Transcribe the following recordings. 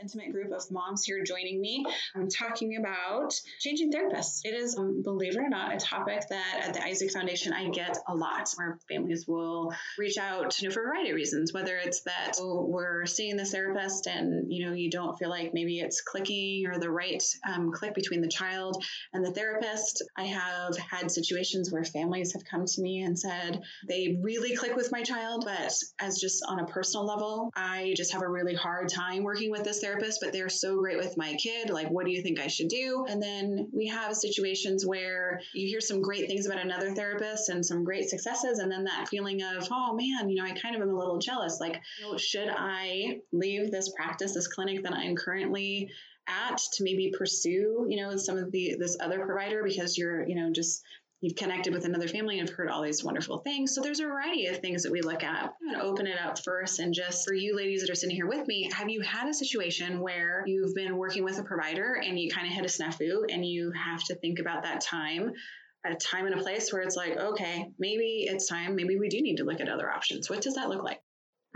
intimate group of moms here joining me. I'm talking about changing therapists. It is, um, believe it or not, a topic that at the Isaac Foundation I get a lot where families will reach out you know, for a variety of reasons, whether it's that oh, we're seeing this therapist and you know you don't feel like maybe it's clicking or the right um, click between the child and the therapist. I have had situations where families have come to me and said they really click with my child, but as just on a personal level, I just have a really hard time working with this therapist, but they're so great with my kid. Like, what do you think I should do? And then we have situations where you hear some great things about another therapist and some great successes. And then that feeling of, oh man, you know, I kind of am a little jealous. Like, you know, should I leave this practice, this clinic that I'm currently at to maybe pursue, you know, some of the this other provider because you're, you know, just you've connected with another family and have heard all these wonderful things. So there's a variety of things that we look at. I'm going to open it up first. And just for you ladies that are sitting here with me, have you had a situation where you've been working with a provider and you kind of hit a snafu and you have to think about that time? A time and a place where it's like, okay, maybe it's time. Maybe we do need to look at other options. What does that look like?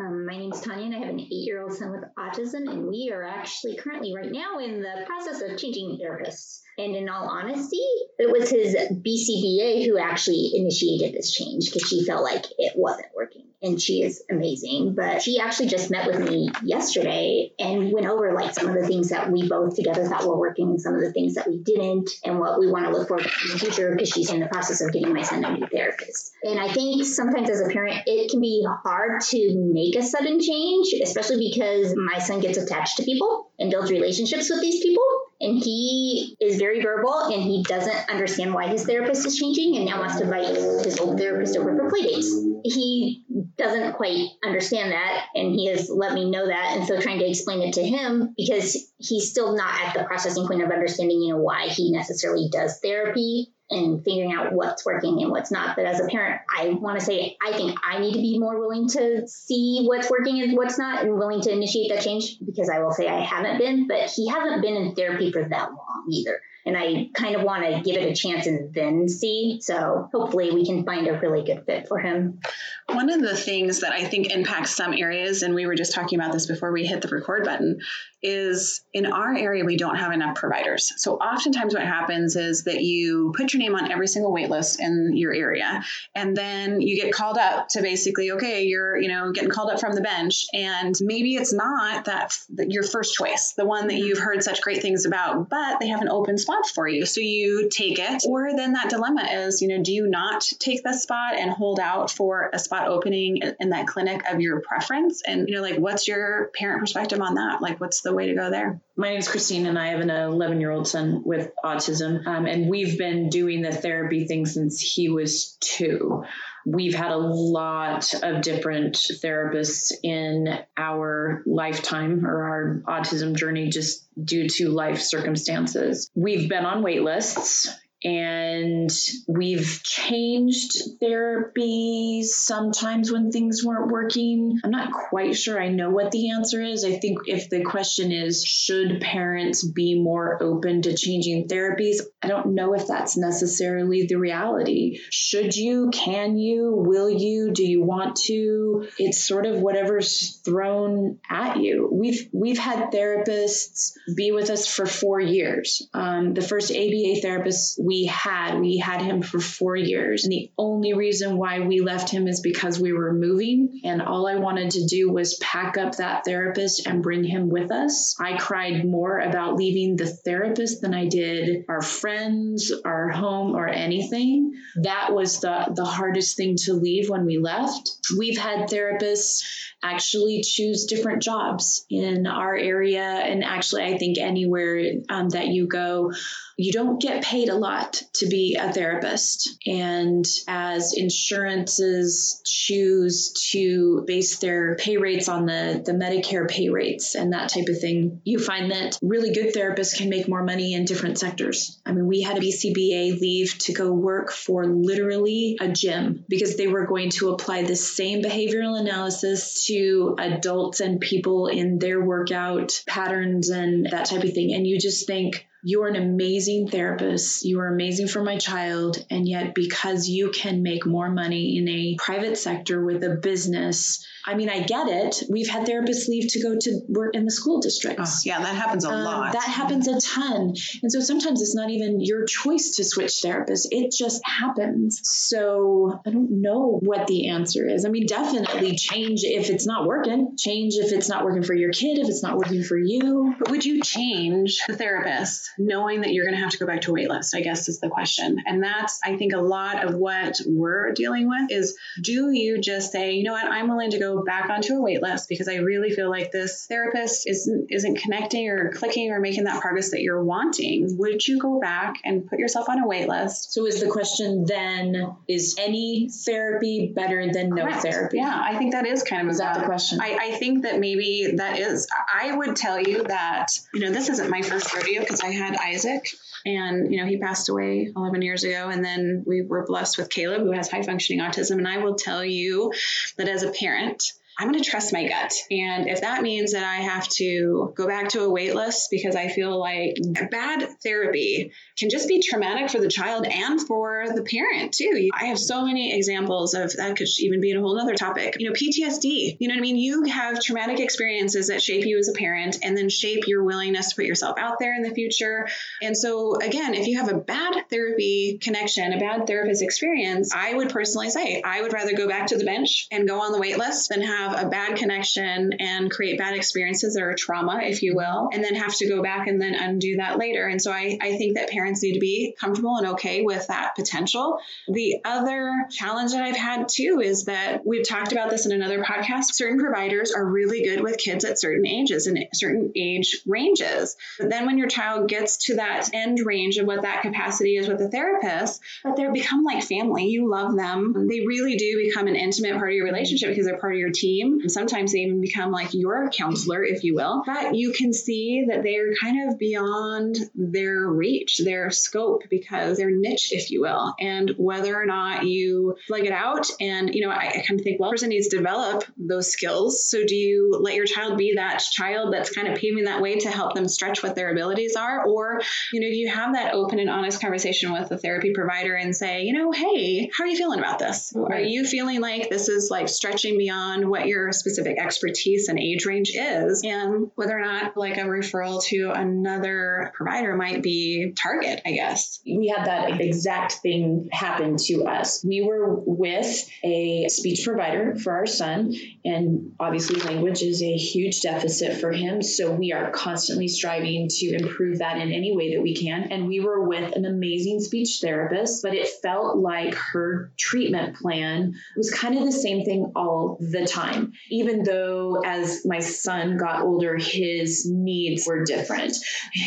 Um, my name is Tanya, and I have an eight year old son with autism, and we are actually currently right now in the process of changing therapists. And in all honesty, it was his BCBA who actually initiated this change because she felt like it wasn't working. And she is amazing. But she actually just met with me yesterday and went over like some of the things that we both together thought were working and some of the things that we didn't and what we want to look for in the future because she's in the process of getting my son a new therapist. And I think sometimes as a parent, it can be hard to make a sudden change, especially because my son gets attached to people and builds relationships with these people and he is very verbal and he doesn't understand why his therapist is changing and now wants to invite his old therapist over for playdates. He doesn't quite understand that and he has let me know that and so trying to explain it to him because he's still not at the processing point of understanding you know why he necessarily does therapy and figuring out what's working and what's not. But as a parent, I want to say I think I need to be more willing to see what's working and what's not and willing to initiate that change because I will say I haven't been, but he hasn't been in therapy for that long either and I kind of want to give it a chance and then see. So hopefully we can find a really good fit for him. One of the things that I think impacts some areas, and we were just talking about this before we hit the record button, is in our area we don't have enough providers. So oftentimes what happens is that you put your name on every single wait list in your area, and then you get called up to basically, okay, you're you know getting called up from the bench, and maybe it's not that, your first choice, the one that you've heard such great things about, but they have an open spot spot for you. So you take it. Or then that dilemma is, you know, do you not take the spot and hold out for a spot opening in that clinic of your preference? And, you know, like, what's your parent perspective on that? Like, what's the way to go there? My name is Christine, and I have an 11 year old son with autism. Um, and we've been doing the therapy thing since he was two. We've had a lot of different therapists in our lifetime or our autism journey just due to life circumstances. We've been on wait lists and we've changed therapies sometimes when things weren't working. I'm not quite sure I know what the answer is. I think if the question is, should parents be more open to changing therapies? I don't know if that's necessarily the reality. Should you? Can you? Will you? Do you want to? It's sort of whatever's thrown at you. We've we've had therapists be with us for four years. Um, the first ABA therapist we had. We had him for four years. And the only reason why we left him is because we were moving. And all I wanted to do was pack up that therapist and bring him with us. I cried more about leaving the therapist than I did our friends, our home, or anything. That was the, the hardest thing to leave when we left. We've had therapists actually choose different jobs in our area and actually i think anywhere um, that you go you don't get paid a lot to be a therapist. And as insurances choose to base their pay rates on the, the Medicare pay rates and that type of thing, you find that really good therapists can make more money in different sectors. I mean, we had a BCBA leave to go work for literally a gym because they were going to apply the same behavioral analysis to adults and people in their workout patterns and that type of thing. And you just think, you are an amazing therapist. You are amazing for my child. And yet, because you can make more money in a private sector with a business, I mean, I get it. We've had therapists leave to go to work in the school districts. Oh, yeah, that happens a um, lot. That happens a ton. And so sometimes it's not even your choice to switch therapists, it just happens. So I don't know what the answer is. I mean, definitely change if it's not working, change if it's not working for your kid, if it's not working for you. But would you change the therapist knowing that you're going to have to go back to a wait? I guess is the question. And that's, I think, a lot of what we're dealing with is do you just say, you know what, I'm willing to go back onto a waitlist because I really feel like this therapist isn't isn't connecting or clicking or making that progress that you're wanting, would you go back and put yourself on a waitlist? So is the question then is any therapy better than no Correct. therapy? Yeah, I think that is kind of is that the question. I, I think that maybe that is. I would tell you that you know this isn't my first rodeo because I had Isaac and, you know, he passed away 11 years ago. And then we were blessed with Caleb, who has high functioning autism. And I will tell you that as a parent, I'm going to trust my gut. And if that means that I have to go back to a wait list because I feel like bad therapy can just be traumatic for the child and for the parent too. I have so many examples of that could even be a whole other topic. You know, PTSD, you know what I mean? You have traumatic experiences that shape you as a parent and then shape your willingness to put yourself out there in the future. And so again, if you have a bad therapy connection, a bad therapist experience, I would personally say I would rather go back to the bench and go on the wait list than have have a bad connection and create bad experiences or trauma, if you will, and then have to go back and then undo that later. And so I, I think that parents need to be comfortable and okay with that potential. The other challenge that I've had too is that we've talked about this in another podcast. Certain providers are really good with kids at certain ages and certain age ranges. But then when your child gets to that end range of what that capacity is with a therapist, but they become like family. You love them. They really do become an intimate part of your relationship because they're part of your team team. And sometimes they even become like your counselor, if you will. But you can see that they're kind of beyond their reach, their scope, because they're niche, if you will. And whether or not you flag it out, and you know, I, I kind of think, well, person needs to develop those skills. So do you let your child be that child that's kind of paving that way to help them stretch what their abilities are? Or, you know, do you have that open and honest conversation with the therapy provider and say, you know, hey, how are you feeling about this? Are you feeling like this is like stretching beyond what your specific expertise and age range is, and whether or not like a referral to another provider might be target, I guess. We had that exact thing happen to us. We were with a speech provider for our son, and obviously, language is a huge deficit for him. So we are constantly striving to improve that in any way that we can. And we were with an amazing speech therapist, but it felt like her treatment plan was kind of the same thing all the time even though as my son got older, his needs were different.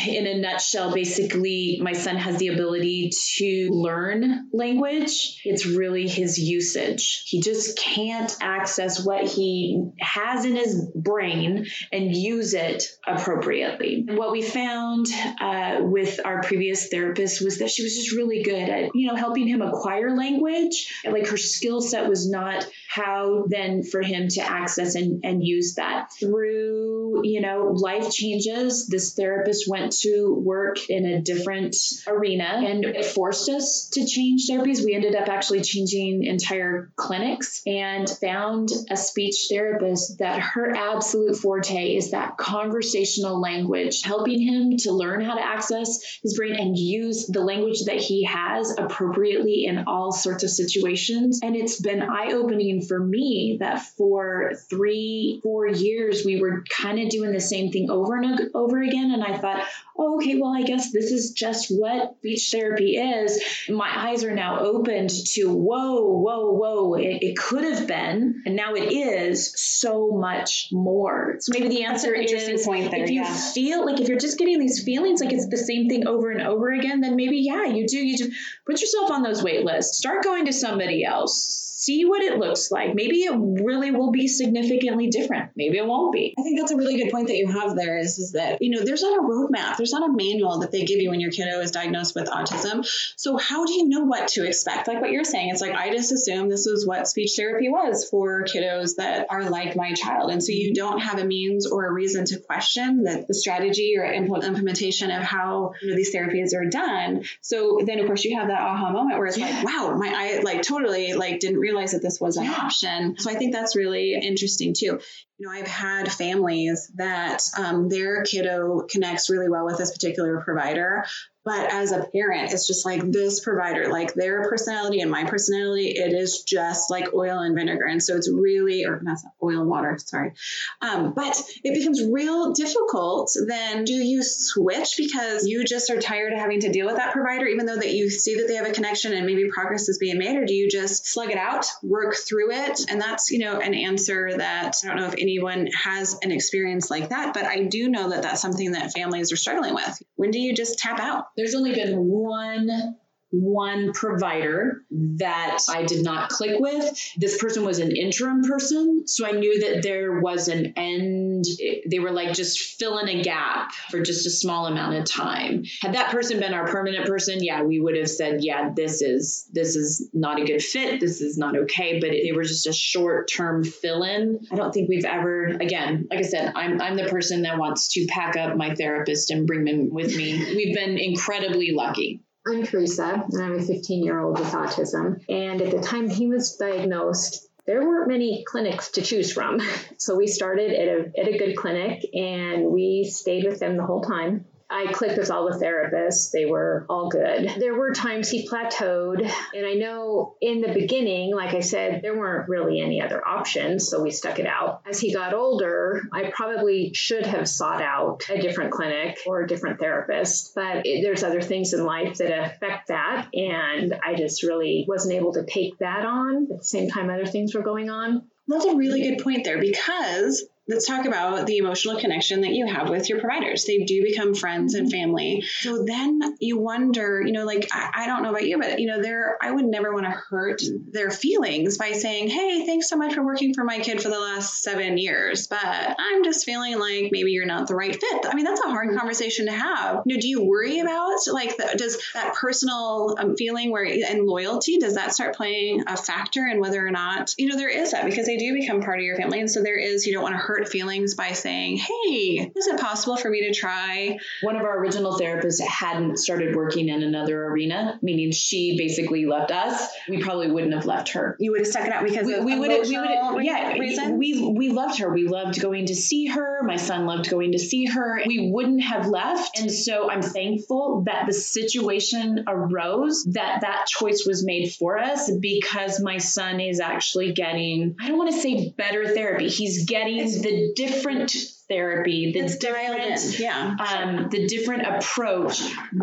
In a nutshell, basically, my son has the ability to learn language. It's really his usage. He just can't access what he has in his brain and use it appropriately. What we found uh, with our previous therapist was that she was just really good at, you know, helping him acquire language. Like her skill set was not how then for him to access and, and use that. Through you know life changes this therapist went to work in a different arena and it forced us to change therapies. We ended up actually changing entire clinics and found a speech therapist that her absolute forte is that conversational language helping him to learn how to access his brain and use the language that he has appropriately in all sorts of situations. And it's been eye-opening for me that for for three, four years, we were kind of doing the same thing over and over again. And I thought, oh, okay, well, I guess this is just what speech therapy is. My eyes are now opened to, whoa, whoa, whoa, it, it could have been, and now it is so much more. So maybe the answer is point there, if you yeah. feel like if you're just getting these feelings like it's the same thing over and over again, then maybe, yeah, you do. You just put yourself on those wait lists, start going to somebody else see what it looks like. Maybe it really will be significantly different. Maybe it won't be. I think that's a really good point that you have there is, is that, you know, there's not a roadmap, there's not a manual that they give you when your kiddo is diagnosed with autism. So, how do you know what to expect? Like what you're saying, it's like, I just assumed this was what speech therapy was for kiddos that are like my child. And so, you don't have a means or a reason to question that the strategy or implementation of how you know, these therapies are done. So, then of course, you have that aha moment where it's yeah. like, wow, my eye, like, totally, like, didn't realize realize that this was an option. So I think that's really interesting too. You know, I've had families that um, their kiddo connects really well with this particular provider, but as a parent, it's just like this provider, like their personality and my personality, it is just like oil and vinegar. And so it's really, or not oil and water, sorry. Um, but it becomes real difficult. Then do you switch because you just are tired of having to deal with that provider, even though that you see that they have a connection and maybe progress is being made? Or do you just slug it out, work through it? And that's, you know, an answer that I don't know if anyone has an experience like that, but I do know that that's something that families are struggling with. When do you just tap out? There's only been one one provider that I did not click with. This person was an interim person. So I knew that there was an end. They were like just filling a gap for just a small amount of time. Had that person been our permanent person, yeah, we would have said, yeah, this is this is not a good fit. This is not okay. But they were just a short term fill in. I don't think we've ever, again, like I said, I'm, I'm the person that wants to pack up my therapist and bring them with me. We've been incredibly lucky. I'm Teresa, and I'm a 15 year old with autism. And at the time he was diagnosed, there weren't many clinics to choose from. So we started at a, at a good clinic and we stayed with them the whole time. I clicked with all the therapists. They were all good. There were times he plateaued. And I know in the beginning, like I said, there weren't really any other options. So we stuck it out. As he got older, I probably should have sought out a different clinic or a different therapist. But it, there's other things in life that affect that. And I just really wasn't able to take that on at the same time other things were going on. That's a really good point there because let's talk about the emotional connection that you have with your providers. They do become friends and family. So then you wonder, you know, like I, I don't know about you, but you know, there I would never want to hurt their feelings by saying, Hey, thanks so much for working for my kid for the last seven years, but I'm just feeling like maybe you're not the right fit. I mean, that's a hard conversation to have. You know, do you worry about like the, does that personal um, feeling where and loyalty does that start playing a factor in whether or not you know there is that because they do become part of your family, and so there is you don't want to hurt hurt feelings by saying, Hey, is it possible for me to try? One of our original therapists hadn't started working in another arena, meaning she basically left us. We probably wouldn't have left her. You would have stuck it out because we, we would have, we would yeah, reason? we, we loved her. We loved going to see her. My son loved going to see her. We wouldn't have left. And so I'm thankful that the situation arose, that that choice was made for us because my son is actually getting, I don't want to say better therapy. He's getting it's the different therapy, the it's different, yeah, um, the different approach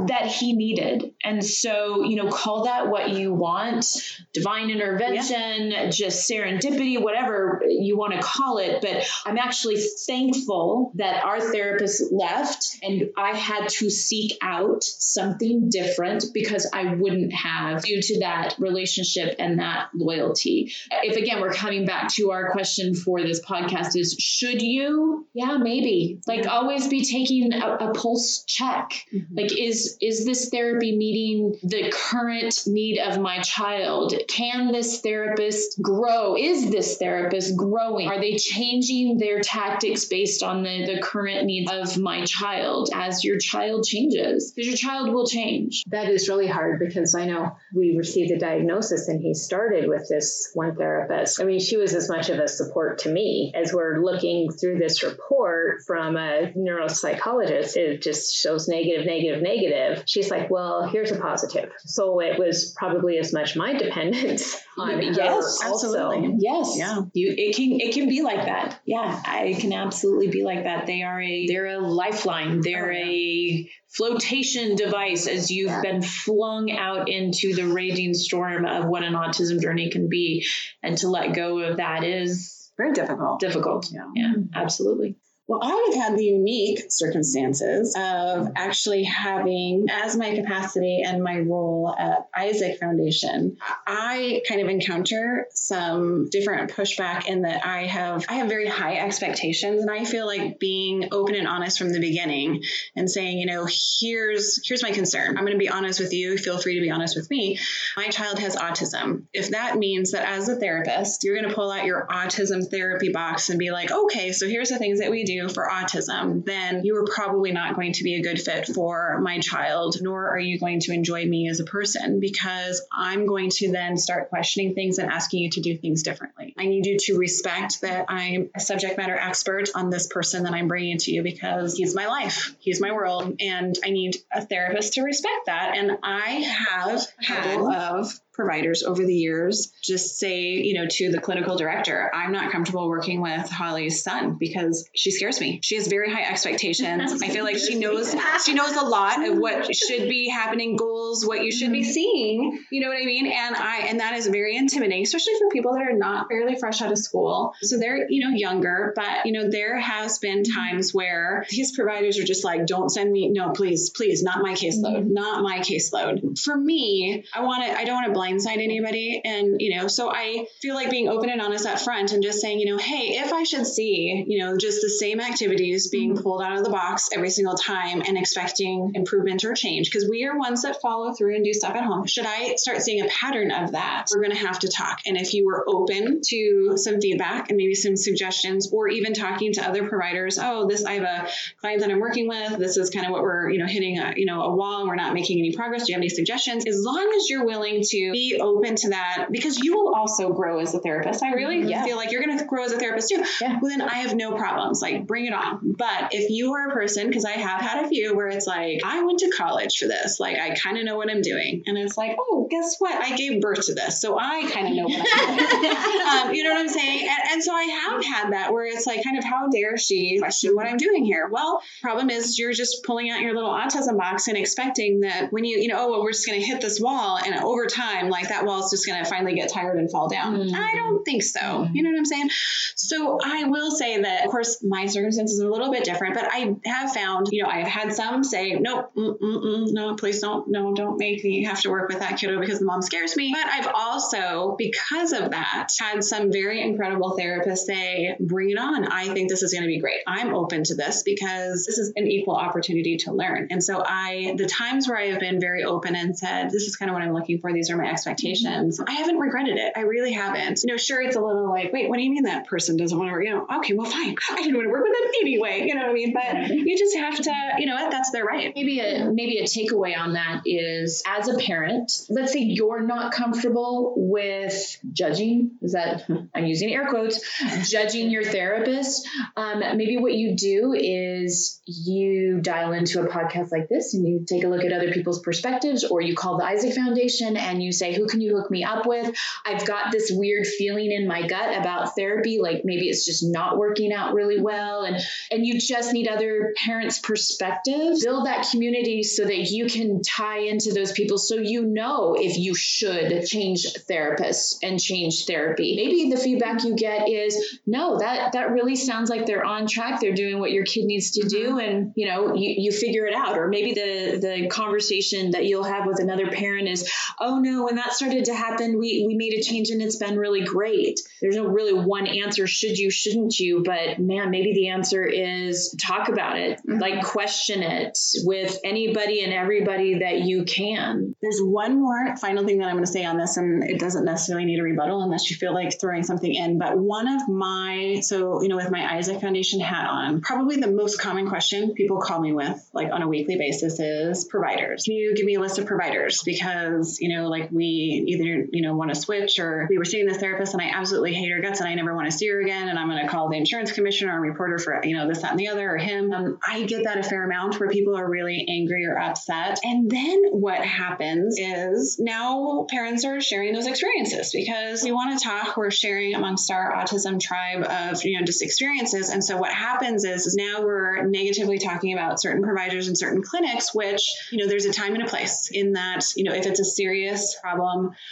that he needed. And so, you know, call that what you want, divine intervention, yeah. just serendipity, whatever you want to call it. But I'm actually thankful that our therapist left and I had to seek out something different because I wouldn't have due to that relationship and that loyalty. If again, we're coming back to our question for this podcast is should you? Yeah, yeah, maybe. Like always be taking a, a pulse check. Mm-hmm. Like is is this therapy meeting the current need of my child? Can this therapist grow? Is this therapist growing? Are they changing their tactics based on the, the current needs of my child as your child changes? Because your child will change. That is really hard because I know we received a diagnosis and he started with this one therapist. I mean, she was as much of a support to me as we're looking through this report report from a neuropsychologist, it just shows negative, negative, negative. She's like, well, here's a positive. So it was probably as much my dependence on yes, her absolutely. also. Yes. Yeah. You it can it can be like that. Yeah. I can absolutely be like that. They are a they're a lifeline. They're Oh, yeah. a flotation device as you've Yeah. been flung out into the raging storm of what an autism journey can be. And to let go of that is Very difficult. difficult. Yeah. Yeah, absolutely. Well, I have had the unique circumstances of actually having, as my capacity and my role at Isaac Foundation, I kind of encounter some different pushback in that I have I have very high expectations, and I feel like being open and honest from the beginning and saying, you know, here's here's my concern. I'm going to be honest with you. Feel free to be honest with me. My child has autism. If that means that as a therapist, you're going to pull out your autism therapy box and be like, okay, so here's the things that we do for autism, then you are probably not going to be a good fit for my child, nor are you going to enjoy me as a person because I'm going to then start questioning things and asking you to do things differently. I need you to respect that I'm a subject matter expert on this person that I'm bringing to you because he's my life, he's my world, and I need a therapist to respect that. And I have a couple of providers over the years just say, you know, to the clinical director, I'm not comfortable working with Holly's son because she scares me. She has very high expectations. I feel like she knows she knows a lot of what should be happening, goals, what you should be mm-hmm. seeing. You know what I mean? And I and that is very intimidating, especially for people that are not fairly fresh out of school. So they're, you know, younger, but you know, there has been times where these providers are just like, don't send me, no, please, please, not my caseload, mm-hmm. not my caseload. For me, I want to, I don't want to blindside anybody. And, you know, so I feel like being open and honest up front and just saying, you know, hey, if I should see, you know, just the same activities being mm-hmm. pulled out of the box every single time and expecting improvement or change, because we are ones that follow through and do stuff at home. Should I start seeing a pattern of that? We're going to have to talk. And if you were open to some feedback and maybe some suggestions, or even talking to other providers, oh, this, I have a client that I'm working with. This is kind of what we're, you know, hitting a, you know, a wall. We're not making any progress. Do you have any suggestions? As long as you're willing to be open to that, because you will also grow as a therapist. I really Yeah. feel like you're going to grow as a therapist too. Yeah. Well, then I have no problems. Like, bring it on. But if you are a person, because I have had a few where it's like, I went to college for this. Like, I kind of know what I'm doing. And it's like, oh, guess what? I gave birth to this. So I kind of know what I'm doing. um, you know what I'm saying? And, and so I have had that where it's like, kind of, how dare she question what I'm doing here? Well, problem is you're just pulling out your little autism box and expecting that when you, you know, oh, well, we're just going to hit this wall. And over time, like that wall is just going to finally get tired and fall down. Mhm. I don't think so. You know what I'm saying? So I will say that, of course, my circumstances are a little bit different, but I have found, you know, I've had some say, nope, mm, mm, mm, no, please don't, no, don't make me have to work with that kiddo because the mom scares me. But I've also, because of that, had some very incredible therapists say, bring it on. I think this is going to be great. I'm open to this because this is an equal opportunity to learn. And so I, the times where I have been very open and said, this is kind of what I'm looking for. These are my expectations. I haven't regretted it. I really haven't. You know, sure, it's a little like, wait, what do you mean that person doesn't want to work? You know, okay, well, fine. I didn't want to work with them anyway. You know what I mean? But you just have to, you know, what? that's their right. Maybe a maybe a takeaway on that is as a parent, let's say you're not comfortable with judging. Is that I'm using air quotes, judging your therapist. Um, maybe what you do is you dial into a podcast like this and you take a look at other people's perspectives, or you call the Isaac Foundation and you say, "Who can you hook me up with?" I've got this weird feeling in my gut about therapy, like maybe it's just not working out really well, and and you just need other parents' perspectives. Build that community so that you can tie into those people so you know if you should change therapists and change therapy. Maybe the feedback you get is, no, that that really sounds like they're on track. They're doing what your kid needs to do mm-hmm. and you know, you, you figure it out. Or maybe the the conversation that you'll have with another parent is, oh no, when that started to happen, we we made a change and it's been really great. There's no really one answer, should you, shouldn't you, but man, maybe the answer is talk about it, mm-hmm. like question it with anybody and everybody that you can. There's one more final thing that I'm going to say on this, and it doesn't necessarily need a rebuttal unless you feel like throwing something in. But one of my, so, you know, with my Isaac Foundation hat on, probably the most common question people call me with, like on a weekly basis, is providers. Can you give me a list of providers? Because, you know, like we we either, you know, want to switch or we were seeing this therapist and I absolutely hate her guts and I never want to see her again and I'm going to call the insurance commissioner or report her for, you know, this, that, and the other or him. Um, I get that a fair amount where people are really angry or upset. And then what happens is now parents are sharing those experiences because we want to talk, we're sharing amongst our autism tribe of, you know, just experiences. And so what happens is, is now we're negatively talking about certain providers and certain clinics, which, you know, there's a time and a place in that, you know, if it's a serious problem,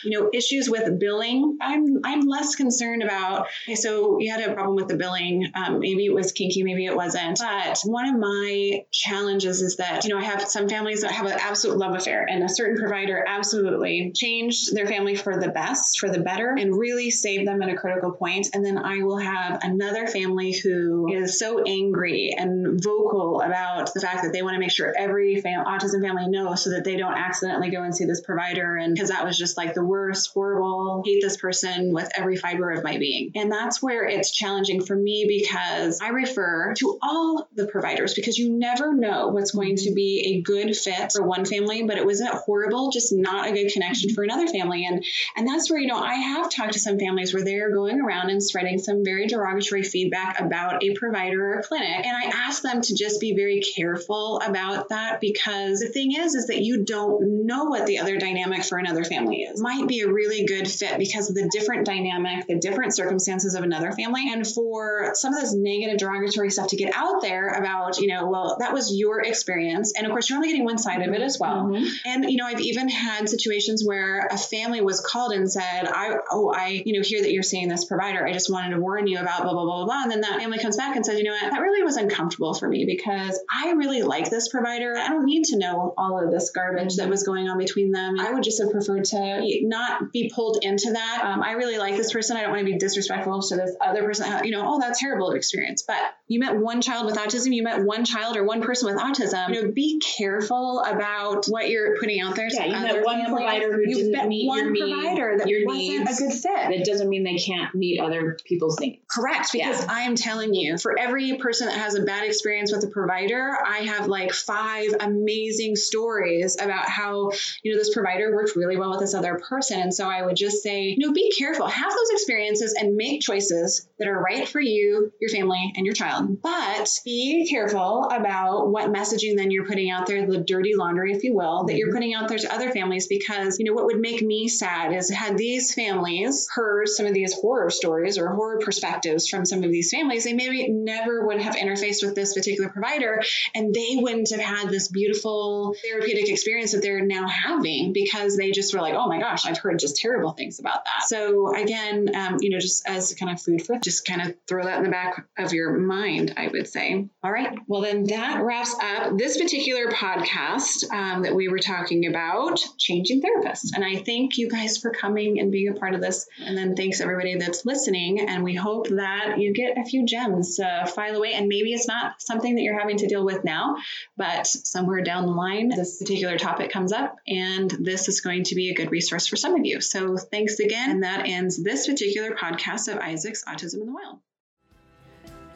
you know, issues with billing, I'm, I'm less concerned about, okay, so you had a problem with the billing. Um, maybe it was kinky, maybe it wasn't. But one of my challenges is that, you know, I have some families that have an absolute love affair and a certain provider absolutely changed their family for the best, for the better, and really saved them at a critical point. And then I will have another family who is so angry and vocal about the fact that they want to make sure every fam- autism family knows so that they don't accidentally go and see this provider. And because that was just like the worst, horrible, hate this person with every fiber of my being. And that's where it's challenging for me because I refer to all the providers because you never know what's going to be a good fit for one family, but it wasn't horrible, just not a good connection for another family. And and that's where, you know, I have talked to some families where they're going around and spreading some very derogatory feedback about a provider or a clinic. And I ask them to just be very careful about that because the thing is, is that you don't know what the other dynamic for another family is. Might be a really good fit because of the different dynamic, the different circumstances of another family. And for some of this negative derogatory stuff to get out there about, you know, well, that was your experience. And of course, you're only getting one side of it as well. Mm-hmm. And, you know, I've even had situations where a family was called and said, I, oh, I, you know, hear that you're seeing this provider. I just wanted to warn you about blah, blah, blah, blah. And then that family comes back and says, you know what, that really was uncomfortable for me because I really like this provider. I don't need to know all of this garbage that was going on between them. I would just have preferred to not be pulled into that. Um, I really like this person. I don't want to be disrespectful to this other person. You know, oh, that's terrible experience. But you met one child with autism, you met one child or one person with autism. You know, be careful about what you're putting out there. Yeah, you met one provider who You've didn't meet one your provider that your wasn't needs. a good fit. That doesn't mean they can't meet other people's needs. Correct, because yeah. I am telling you, for every person that has a bad experience with a provider, I have like five amazing stories about how you know this provider worked really well with this other person. And so I would just say, you know, be careful, have those experiences, and make choices that are right for you, your family, and your child. But be careful about what messaging then you're putting out there, the dirty laundry, if you will, that you're mm-hmm. putting out there to other families. Because, you know, what would make me sad is had these families heard some of these horror stories or horror perspectives from some of these families, they maybe never would have interfaced with this particular provider and they wouldn't have had this beautiful therapeutic experience that they're now having because they just were like, oh my gosh, I've heard just terrible things about that. So, again, um, you know, just as kind of food for just kind of throw that in the back of your mind, I would say. All right. Well, then that wraps up this particular podcast um, that we were talking about changing therapists. And I thank you guys for coming and being a part of this. And then thanks everybody that's listening. And we hope that you get a few gems uh, file away. And maybe it's not something that you're having to deal with now, but somewhere down the line, this particular topic comes up. And this is going to a good resource for some of you. So thanks again. And that ends this particular podcast of Isaac's Autism in the Wild.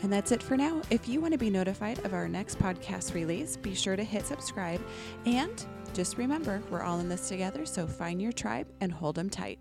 And that's it for now. If you want to be notified of our next podcast release, be sure to hit subscribe. And just remember, we're all in this together, so find your tribe and hold them tight.